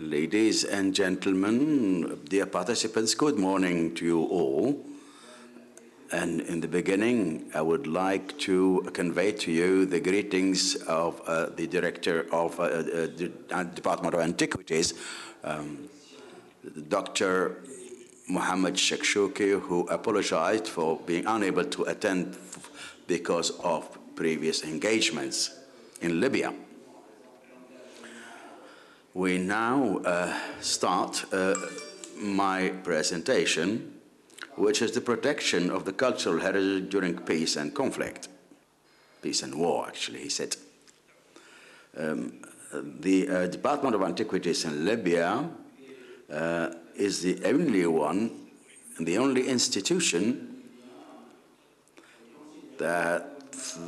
Ladies and gentlemen, dear participants, good morning to you all. And in the beginning, I would like to convey to you the greetings of uh, the Director of uh, uh, the Department of Antiquities, um, Dr. Mohammed Shakshuki, who apologized for being unable to attend because of previous engagements in Libya. We now uh, start uh, my presentation, which is the protection of the cultural heritage during peace and conflict. Peace and war, actually, he said. Um, the uh, Department of Antiquities in Libya uh, is the only one the only institution that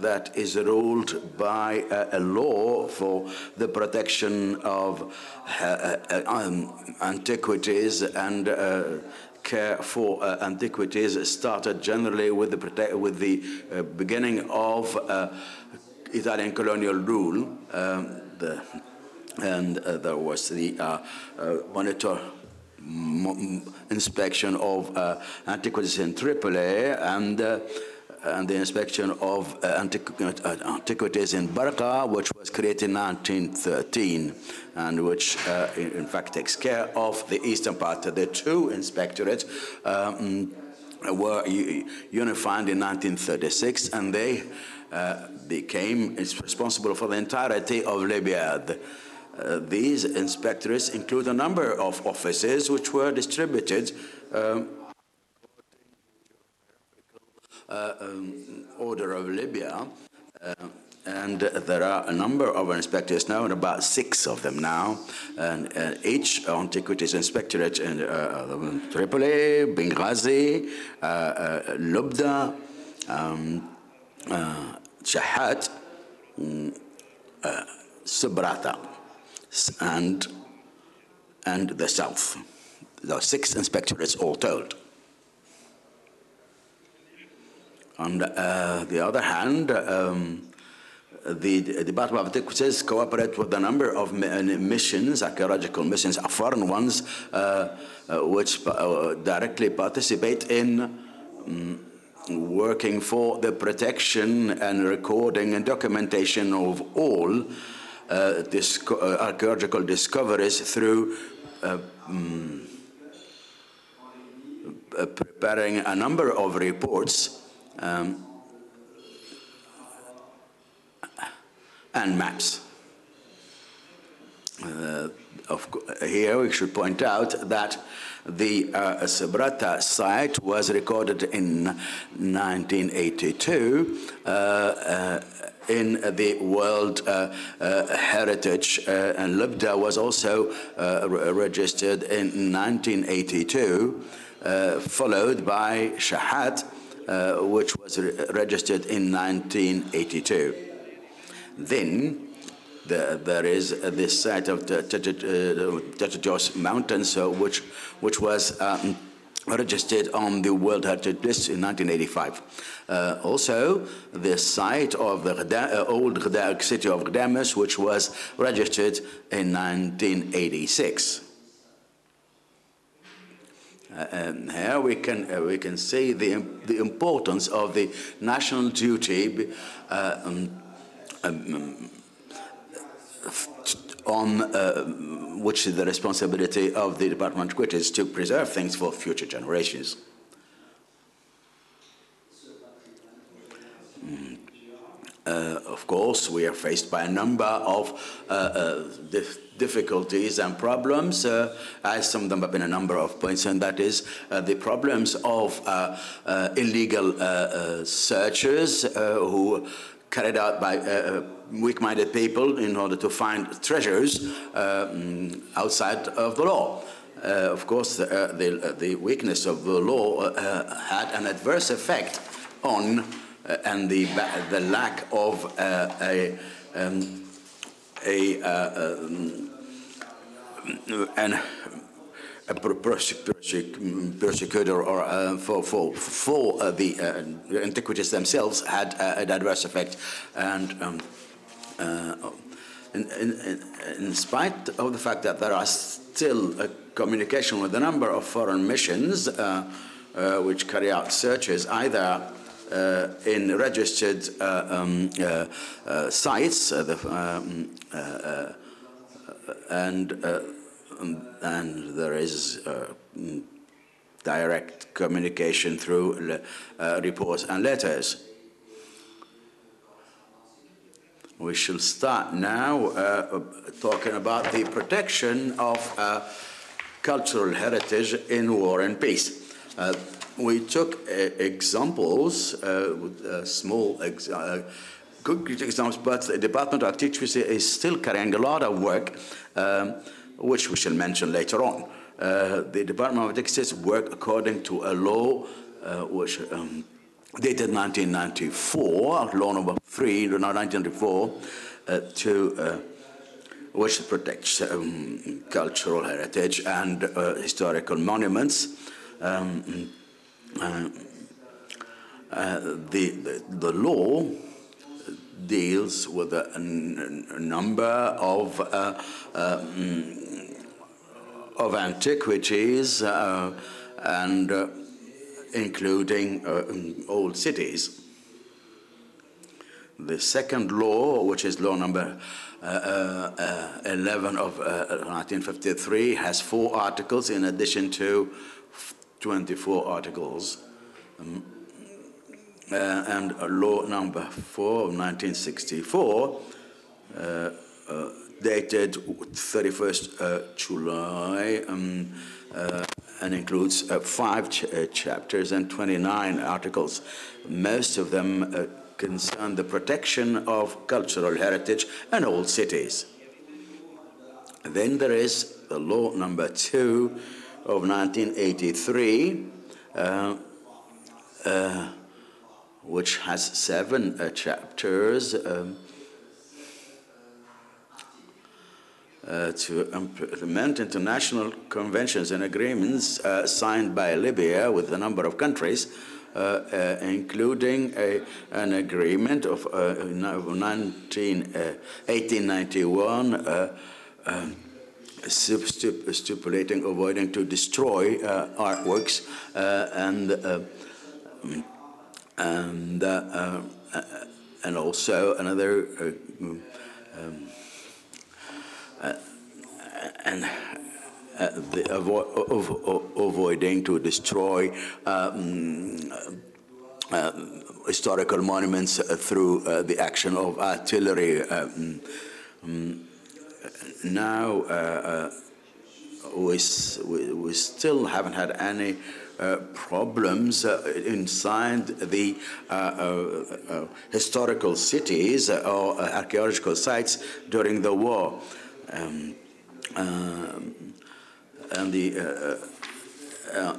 that is ruled by a, a law for the protection of uh, uh, um, antiquities and uh, care for uh, antiquities started generally with the, with the uh, beginning of uh, Italian colonial rule. Um, the, and there was the monitor inspection of antiquities in Tripoli and and the inspection of uh, uh, antiquities in Barqa, which was created in 1913, and which, uh, in, fact, takes care of the eastern part. The two inspectorates um, were unified in 1936, and they uh, became responsible for the entirety of Libya. The, uh, these inspectorates include a number of offices which were distributed um, uh, um, order of Libya. Uh, and there are a number of inspectors now, and about six of them now. And uh, each antiquities inspectorate in uh, Tripoli, Benghazi, uh, uh, Lubda, um, Shahat, um, Subrata, and, and the south. There are six inspectorates all told. On uh, the other hand, um, the, Department of Antiquities cooperate with a number of uh, missions, archaeological missions, foreign ones, uh, uh, which uh, directly participate in um, working for the protection and recording and documentation of all uh, uh, archaeological discoveries through um, preparing a number of reports um, and maps. Uh, of, here we should point out that the uh, Sabrata site was recorded in 1982 uh, uh, in the World uh, uh, Heritage, and Lubda was also registered in 1982, followed by Shahat, which was re registered in 1982. Then the, there is uh, this site of the Tetajos Mountains, uh, which, which was um, registered on the World Heritage List in 1985. Uh, also, the site of the uh, old city of Ghadames, which was registered in 1986. Uh, and here we can, uh, we can see the, the importance of the national duty uh, um, um, on uh, which is the responsibility of the department, which is to preserve things for future generations. Uh, of course, we are faced by a number of uh, difficulties and problems, uh, I summed them up in a number of points, and that is uh, the problems of uh, uh illegal uh, uh, searches who carried out by weak-minded people in order to find treasures um, outside of the law. of course, the, the, weakness of the law had an adverse effect on and the, the lack of a, um, a uh, um, a persecutor or uh, for, for, for uh, the uh, antiquities themselves had uh, an adverse effect. And um, uh, in, in, in, spite of the fact that there are still communication with a number of foreign missions uh, uh, which carry out searches either uh, in registered uh, um, uh, uh, sites the, um, and um, and there is direct communication through reports and letters. We shall start now uh, talking about the protection of uh, cultural heritage in war and peace. Uh, we took uh, examples, uh, with, small ex good examples, but the Department of Antiquity is still carrying a lot of work, um, which we shall mention later on. the Department of Antiquities work according to a law which um, dated 1994, law number 3, 1994, uh, to uh, which protects um, cultural heritage and uh, historical monuments. Um, uh, uh, the, the, the, law deals with a, a number of uh, um, of antiquities and including uh, um, old cities. The second law, which is law number uh, uh, 11 of 1953, has four articles in addition to 24 articles. Um, uh, and law number 4 of 1964, uh, uh, dated 31st July um, and includes uh, five ch uh, chapters and 29 articles. Most of them uh, concern the protection of cultural heritage and old cities. Then there is the law number two of 1983, uh, uh, which has seven uh, chapters. Um, uh, to implement international conventions and agreements uh, signed by Libya with a number of countries, uh, including a, an agreement of 19, uh, 1891 uh, um, stipulating avoiding to destroy artworks and and and also another um, and uh, the, avo avoiding to destroy um, uh, historical monuments through uh, the action of artillery. Um, um, now, uh, uh, we, we, still haven't had any uh, problems inside the historical cities or archaeological sites during the war. Um, um, and the uh, uh,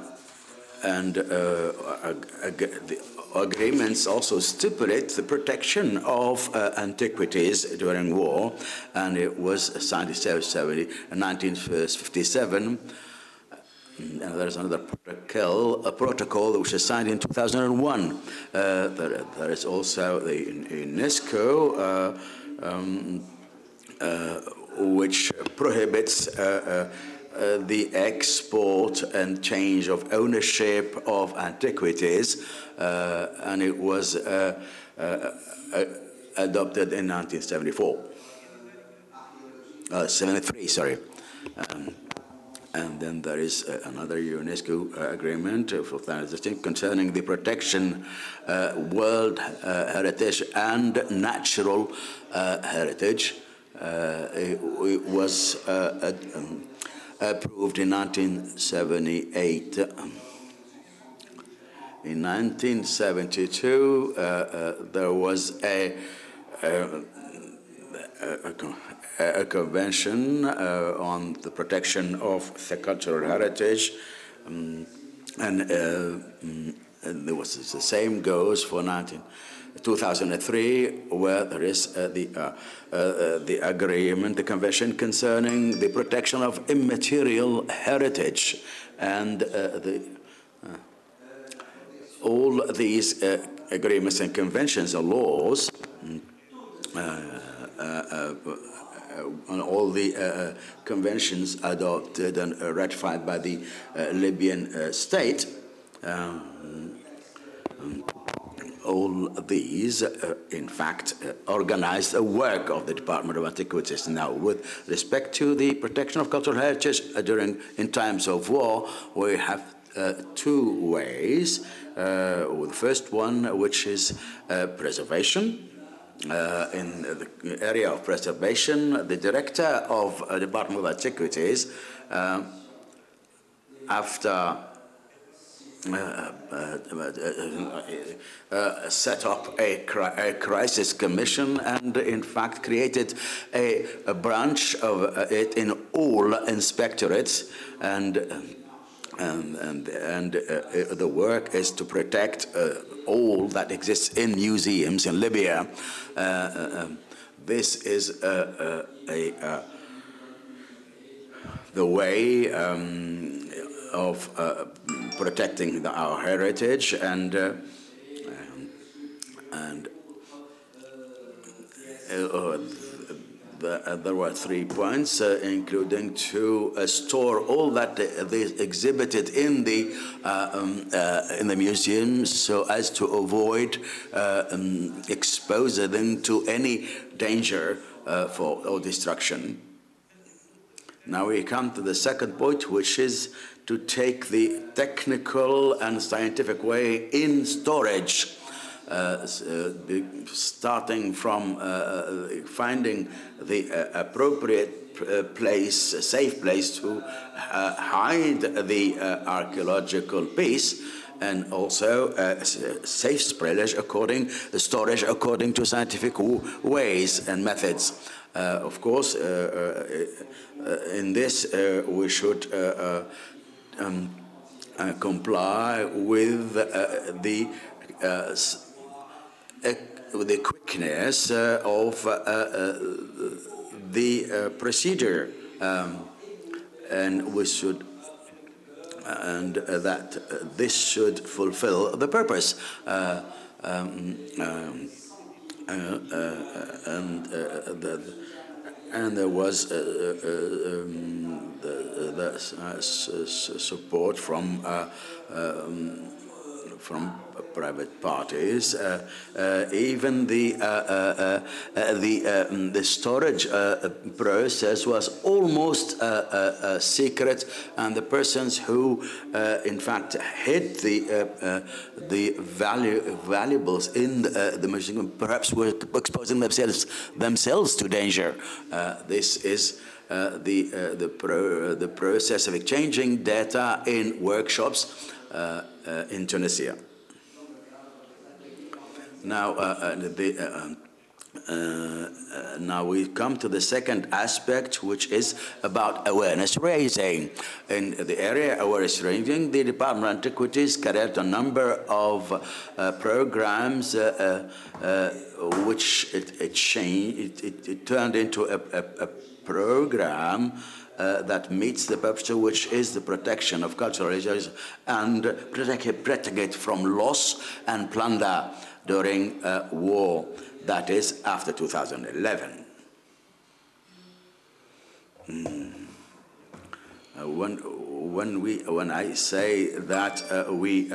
and uh, the agreements also stipulate the protection of uh, antiquities during war, and it was signed in 1957. And there's another protocol, a protocol which was signed in 2001. Uh, there, there is also the UNESCO uh, um, which prohibits uh, uh, uh, the export and change of ownership of antiquities, and it was adopted in 1974. 73, sorry. Um, and then there is uh, another UNESCO uh, agreement of concerning the protection uh, world heritage and natural heritage. Uh, it, it, was uh, um, approved in 1978. In 1972, uh, there was a, a, a, a convention on the protection of the cultural heritage, um, and, mm, and there was the same goes for 19. 2003, where there is uh, the, uh, uh, the agreement, the convention concerning the protection of immaterial heritage. And uh, the, uh, all these uh, agreements and conventions and laws on all the conventions adopted and ratified by the Libyan state. Um, all these, uh, in fact, uh, organized the work of the Department of Antiquities. Now, with respect to the protection of cultural heritage uh, during in times of war, we have uh, two ways. Uh, the first one, which is uh, preservation. in the area of preservation, the director of the Department of Antiquities, after uh, uh, uh, Uh, uh, uh, set up a, a, crisis commission and, in fact, created a, a branch of it in all inspectorates. And, um, um and, and the work is to protect all that exists in museums in Libya. Um, this is a, the way um, of uh, protecting the, our heritage and uh, and uh, the, uh, there were three points, uh, including to uh, store all that they exhibited in the um, in the museum, so as to avoid um, exposing them to any danger for or destruction. Now we come to the second point, which is to take the technical and scientific way in storage. Uh, uh, starting from uh, uh finding the uh, appropriate uh, place, a safe place to hide the archaeological piece, and also safe storage according storage according to scientific ways and methods. of course, in this we should um, uh, comply with uh, the uh, the quickness uh, of uh, the procedure, um, and we should and that this should fulfill the purpose. Um, um, and the, and there was um, the, the uh, support from uh, um, from private parties. Uh, uh, even the uh, uh, uh the um, the storage process was almost a secret, and the persons who, in fact, hid the the value valuables in the, the museum perhaps were exposing themselves themselves to danger. this is. Uh, the, uh, the, pro, uh, the process of exchanging data in workshops Uh, uh, in Tunisia. Now, uh, the, um, uh, now we come to the second aspect, which is about awareness raising. In the area of awareness raising, the Department of Antiquities carried out a number of uh, programs uh, which it, it changed, it, it, it, turned into a, a, a program uh, that meets the purpose, which is the protection of cultural heritage and protect, protect it from loss and plunder during uh, war, that is after 2011. Mm. Uh, when, when, we, when I say that uh, we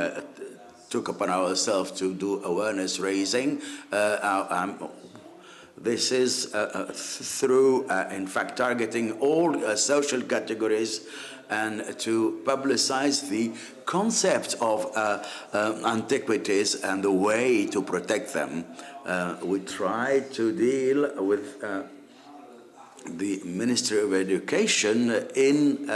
took upon ourselves to do awareness raising, uh, this is uh, uh, through, uh, in fact, targeting all uh, social categories and to publicize the concept of uh, uh, antiquities and the way to protect them. we try to deal with the Ministry of Education in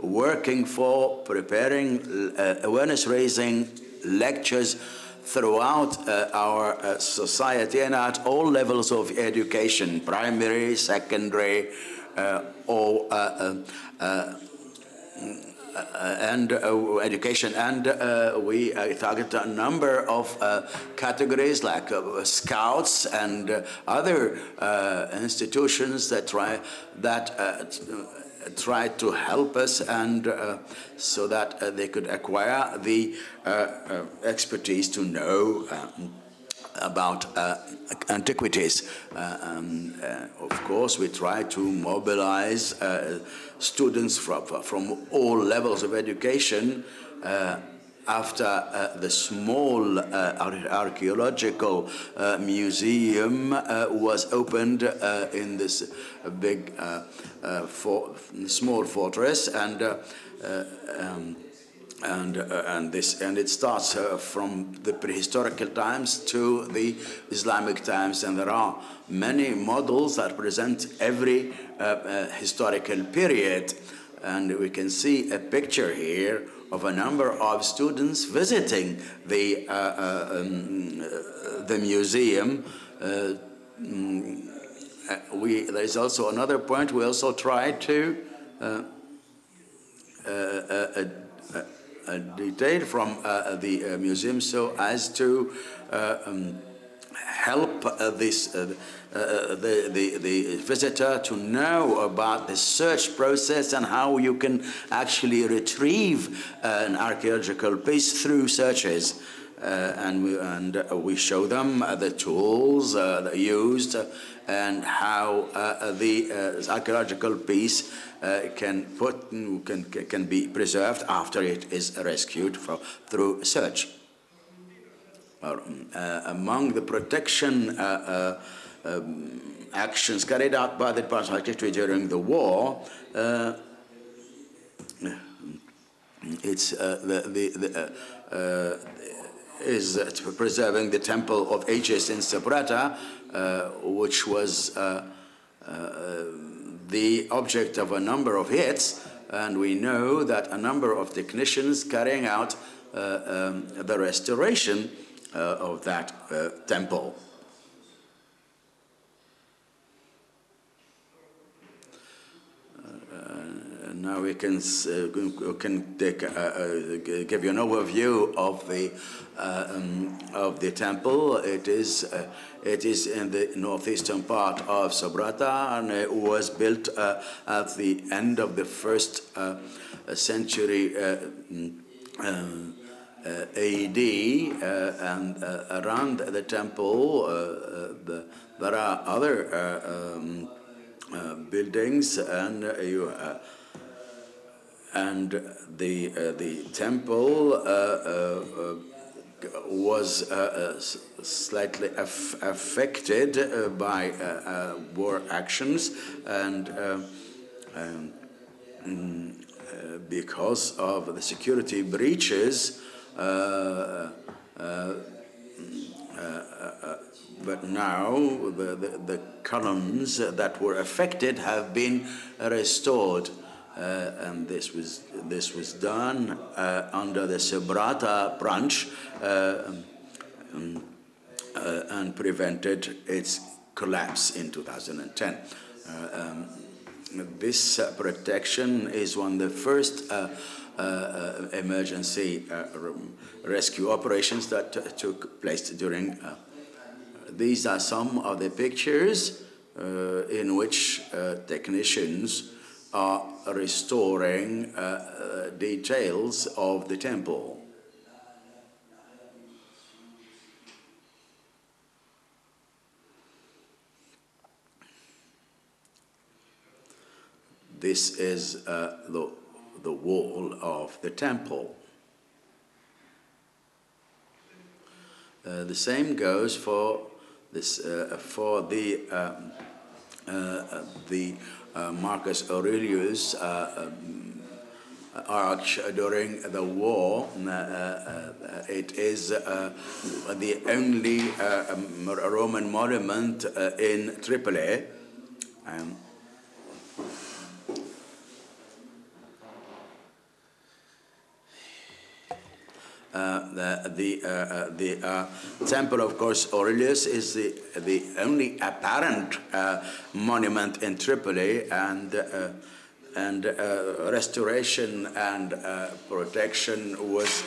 working for preparing awareness raising lectures throughout uh, our uh, society and at all levels of education, primary, secondary, uh, or uh, uh, and education. And we target a number of categories like scouts and other institutions that try that tried to help us and uh, so that uh, they could acquire the uh, uh expertise to know um, about uh, antiquities. Uh, um, uh, of course, we try to mobilize uh, students from, from all levels of education uh, after uh, the small archaeological museum was opened in this big for, small fortress and um, and uh, and this and it starts uh, from the prehistorical times to the Islamic times, and there are many models that present every uh, uh historical period, and we can see a picture here of a number of students visiting the uh, uh, um, the museum. Mm, we, there is also another point. We also try to uh, detail from uh, the uh, museum so as to um, help Uh, this uh, uh, the, the, the visitor to know about the search process and how you can actually retrieve an archaeological piece through searches. Uh, and, we, and uh, we show them uh, the tools that are used and how the archaeological piece can, put, can, can be preserved after it is rescued for, through search. Um, among the protection um, actions carried out by the Department of during the war, uh, it's uh, the, the, the uh, is preserving the temple of Aegis in Sabratha, uh, which was uh, uh, the object of a number of hits, and we know that a number of technicians carrying out uh, um, the restoration uh, of that uh, temple. now we can uh, can take, uh, uh, give you an overview of the um, of the temple. It is it is in the northeastern part of Sabratha, and it was built at the end of the first century. Um, uh, AD, uh, and uh, around the temple, the, there are other um, buildings, and you and the uh, the temple uh, uh, was slightly aff affected by war actions and. Um, because of the security breaches, uh, uh, uh, but now the, the, the, columns that were affected have been restored. Uh, and this was this was done uh, under the Sabratha branch uh, um, uh, and prevented its collapse in 2010. Uh, um, this uh, protection is one of the first emergency rescue operations that took place during. these are some of the pictures in which technicians are restoring uh, uh, details of the temple. This is uh, the, the wall of the temple. Uh, the same goes for this uh, for the um, uh, the uh, Marcus Aurelius uh, um, arch during the war. Uh, it is the only um, Roman monument in Tripoli. Um, Uh, the the, uh, uh, the uh, temple of Marcus Aurelius is the the only apparent monument in Tripoli and and restoration and protection was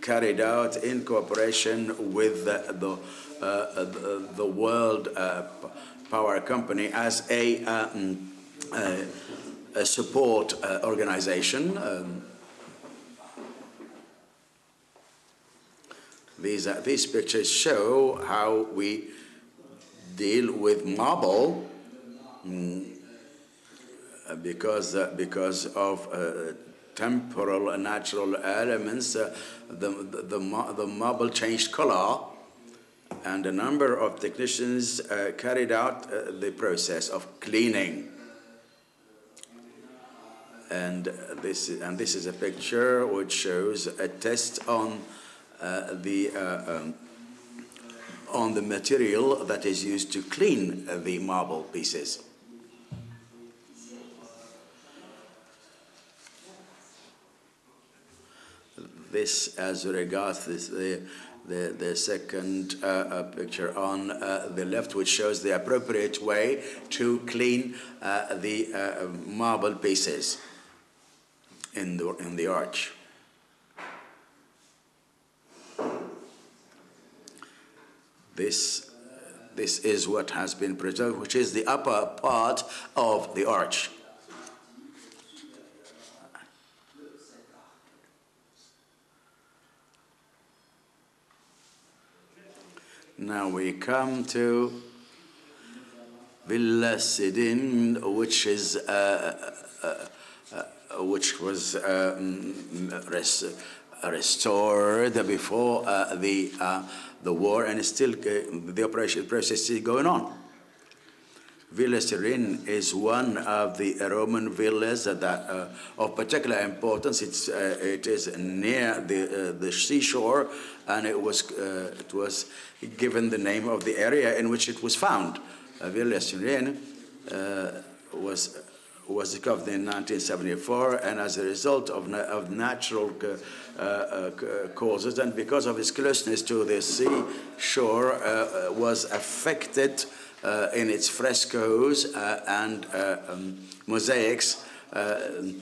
carried out in cooperation with the the, the, the World Power Company as a, um, a support organization. Um, These, uh, these pictures show how we deal with marble mm, because, uh, because of uh, temporal and natural elements. Uh, the, the, the, the, marble changed color and a number of technicians uh, carried out uh, the process of cleaning. And this, and this is a picture which shows a test on uh, the um, on the material that is used to clean the marble pieces. This, as regards this, the, the, the second uh, uh, picture on uh, the left, which shows the appropriate way to clean uh, the uh, marble pieces in the, in the arch. This, this is what has been preserved, which is the upper part of the arch. Now we come to Villa Silin, which is uh, uh, uh, which was um, restored before uh, the uh, the war, and still uh, the operation process is going on. Villa Silin is one of the Roman villas that uh, of particular importance. It's uh, it is near the uh, the seashore, and it was it was given the name of the area in which it was found. Villa Silin uh, was was discovered in 1974, and as a result of, na of natural uh, uh, uh, causes and because of its closeness to the sea shore, was affected uh, in its frescoes uh, and uh, um, mosaics. and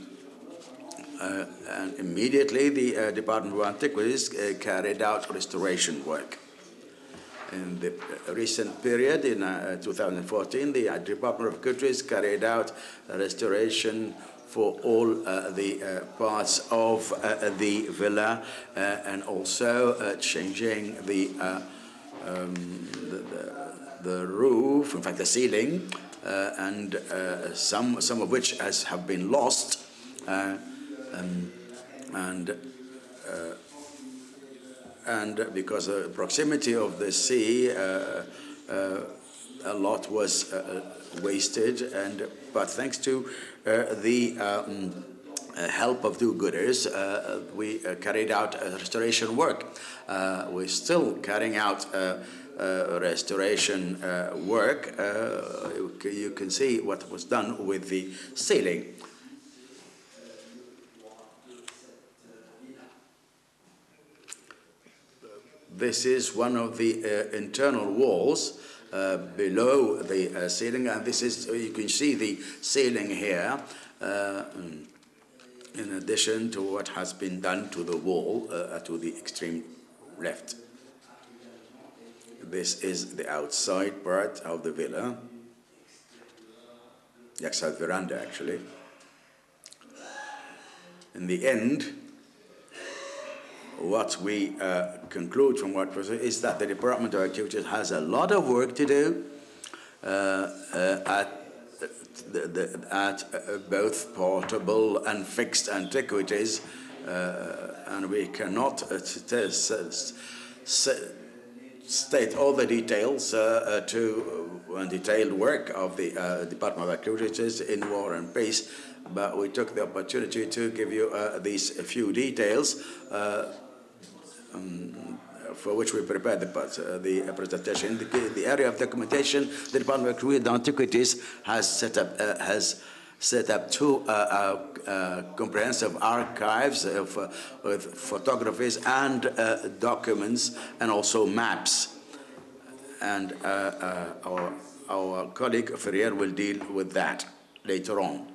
immediately the Department of Antiquities carried out restoration work. In the recent period, in 2014, the Department of Antiquities carried out restoration for all uh, the uh, parts of uh, the villa and also changing the, um, the, the roof, in fact, the ceiling, uh, and uh, some, some of which has, have been lost. Uh, um, and uh, and because of the proximity of the sea, uh, uh, a lot was wasted. And but thanks to the um, help of do-gooders, we carried out restoration work. we're still carrying out uh, restoration uh, work, uh, you can see what was done with the ceiling. This is one of the internal walls uh, below the uh, ceiling, and this is you can see the ceiling here. Uh, in addition to what has been done to the wall to the extreme left. This is the outside part of the villa, the outside veranda actually. In the end, what we uh, conclude from what was is that the Department of Antiquities has a lot of work to do uh, uh, at the, the, at uh, both portable and fixed antiquities, uh, and we cannot state all the details uh, to uh, detailed work of the uh, Department of Antiquities in War and Peace, but we took the opportunity to give you uh, these few details um, for which we prepared the, the presentation. The, the, area of documentation, the Department of Antiquities has set up has set up two uh, uh, uh, comprehensive archives of, with photographies and documents and also maps. And our, our colleague Ferrier will deal with that later on.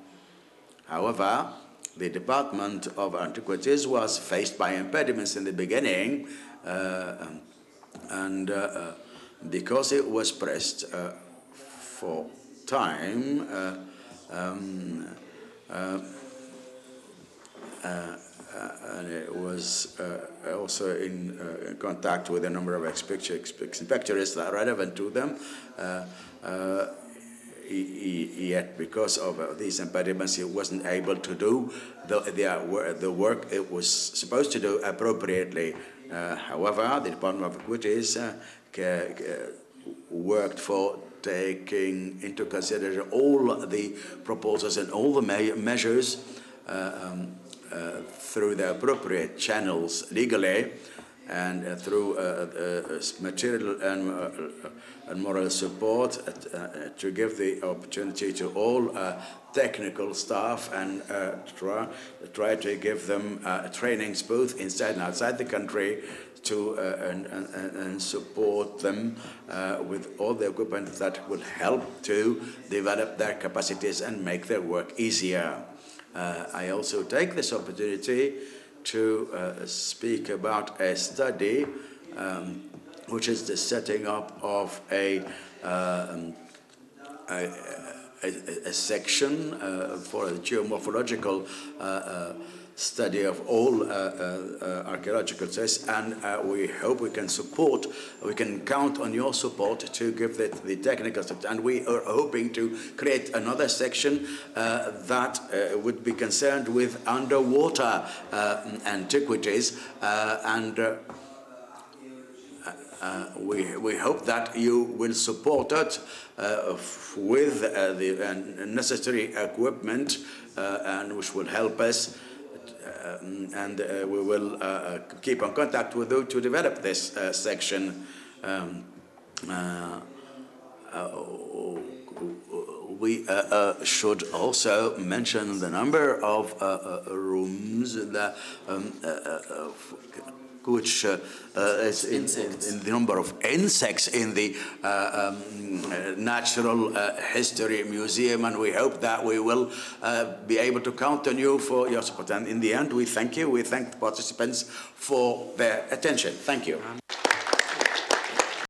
However, the Department of Antiquities was faced by impediments in the beginning, uh, and uh, because it was pressed uh, for time, um, uh, uh, uh, and it was uh, also in, uh, in, contact with a number of inspectors that are relevant to them. Uh, uh, yet, because of these impediments, he wasn't able to do the, the, the work it was supposed to do appropriately. however, the Department of Antiquities worked for taking into consideration all the proposals and all the me measures uh, um, uh, through the appropriate channels legally and uh, through uh, material and, and, moral support to give the opportunity to all technical staff and try, try to give them trainings both inside and outside the country to uh, and, and, and, support them uh, with all the equipment that would help to develop their capacities and make their work easier. Uh, I also take this opportunity to uh, speak about a study um, which is the setting up of a, uh, a, a, a, section uh, for a geomorphological study of all uh, uh, uh, archaeological sites, and we hope we can support, we can count on your support to give the, the technical support. And we are hoping to create another section that would be concerned with underwater antiquities and uh, we, we hope that you will support it uh, with uh, the necessary equipment and which will help us and uh, we will uh, uh, keep in contact with you to develop this section. Um, we uh, uh, should also mention the number of uh, rooms that um, which uh, uh, is in, in, the number of insects in the uh, um, Natural History Museum, and we hope that we will be able to count on you for your support. And in the end, we thank you. We thank the participants for their attention. Thank you.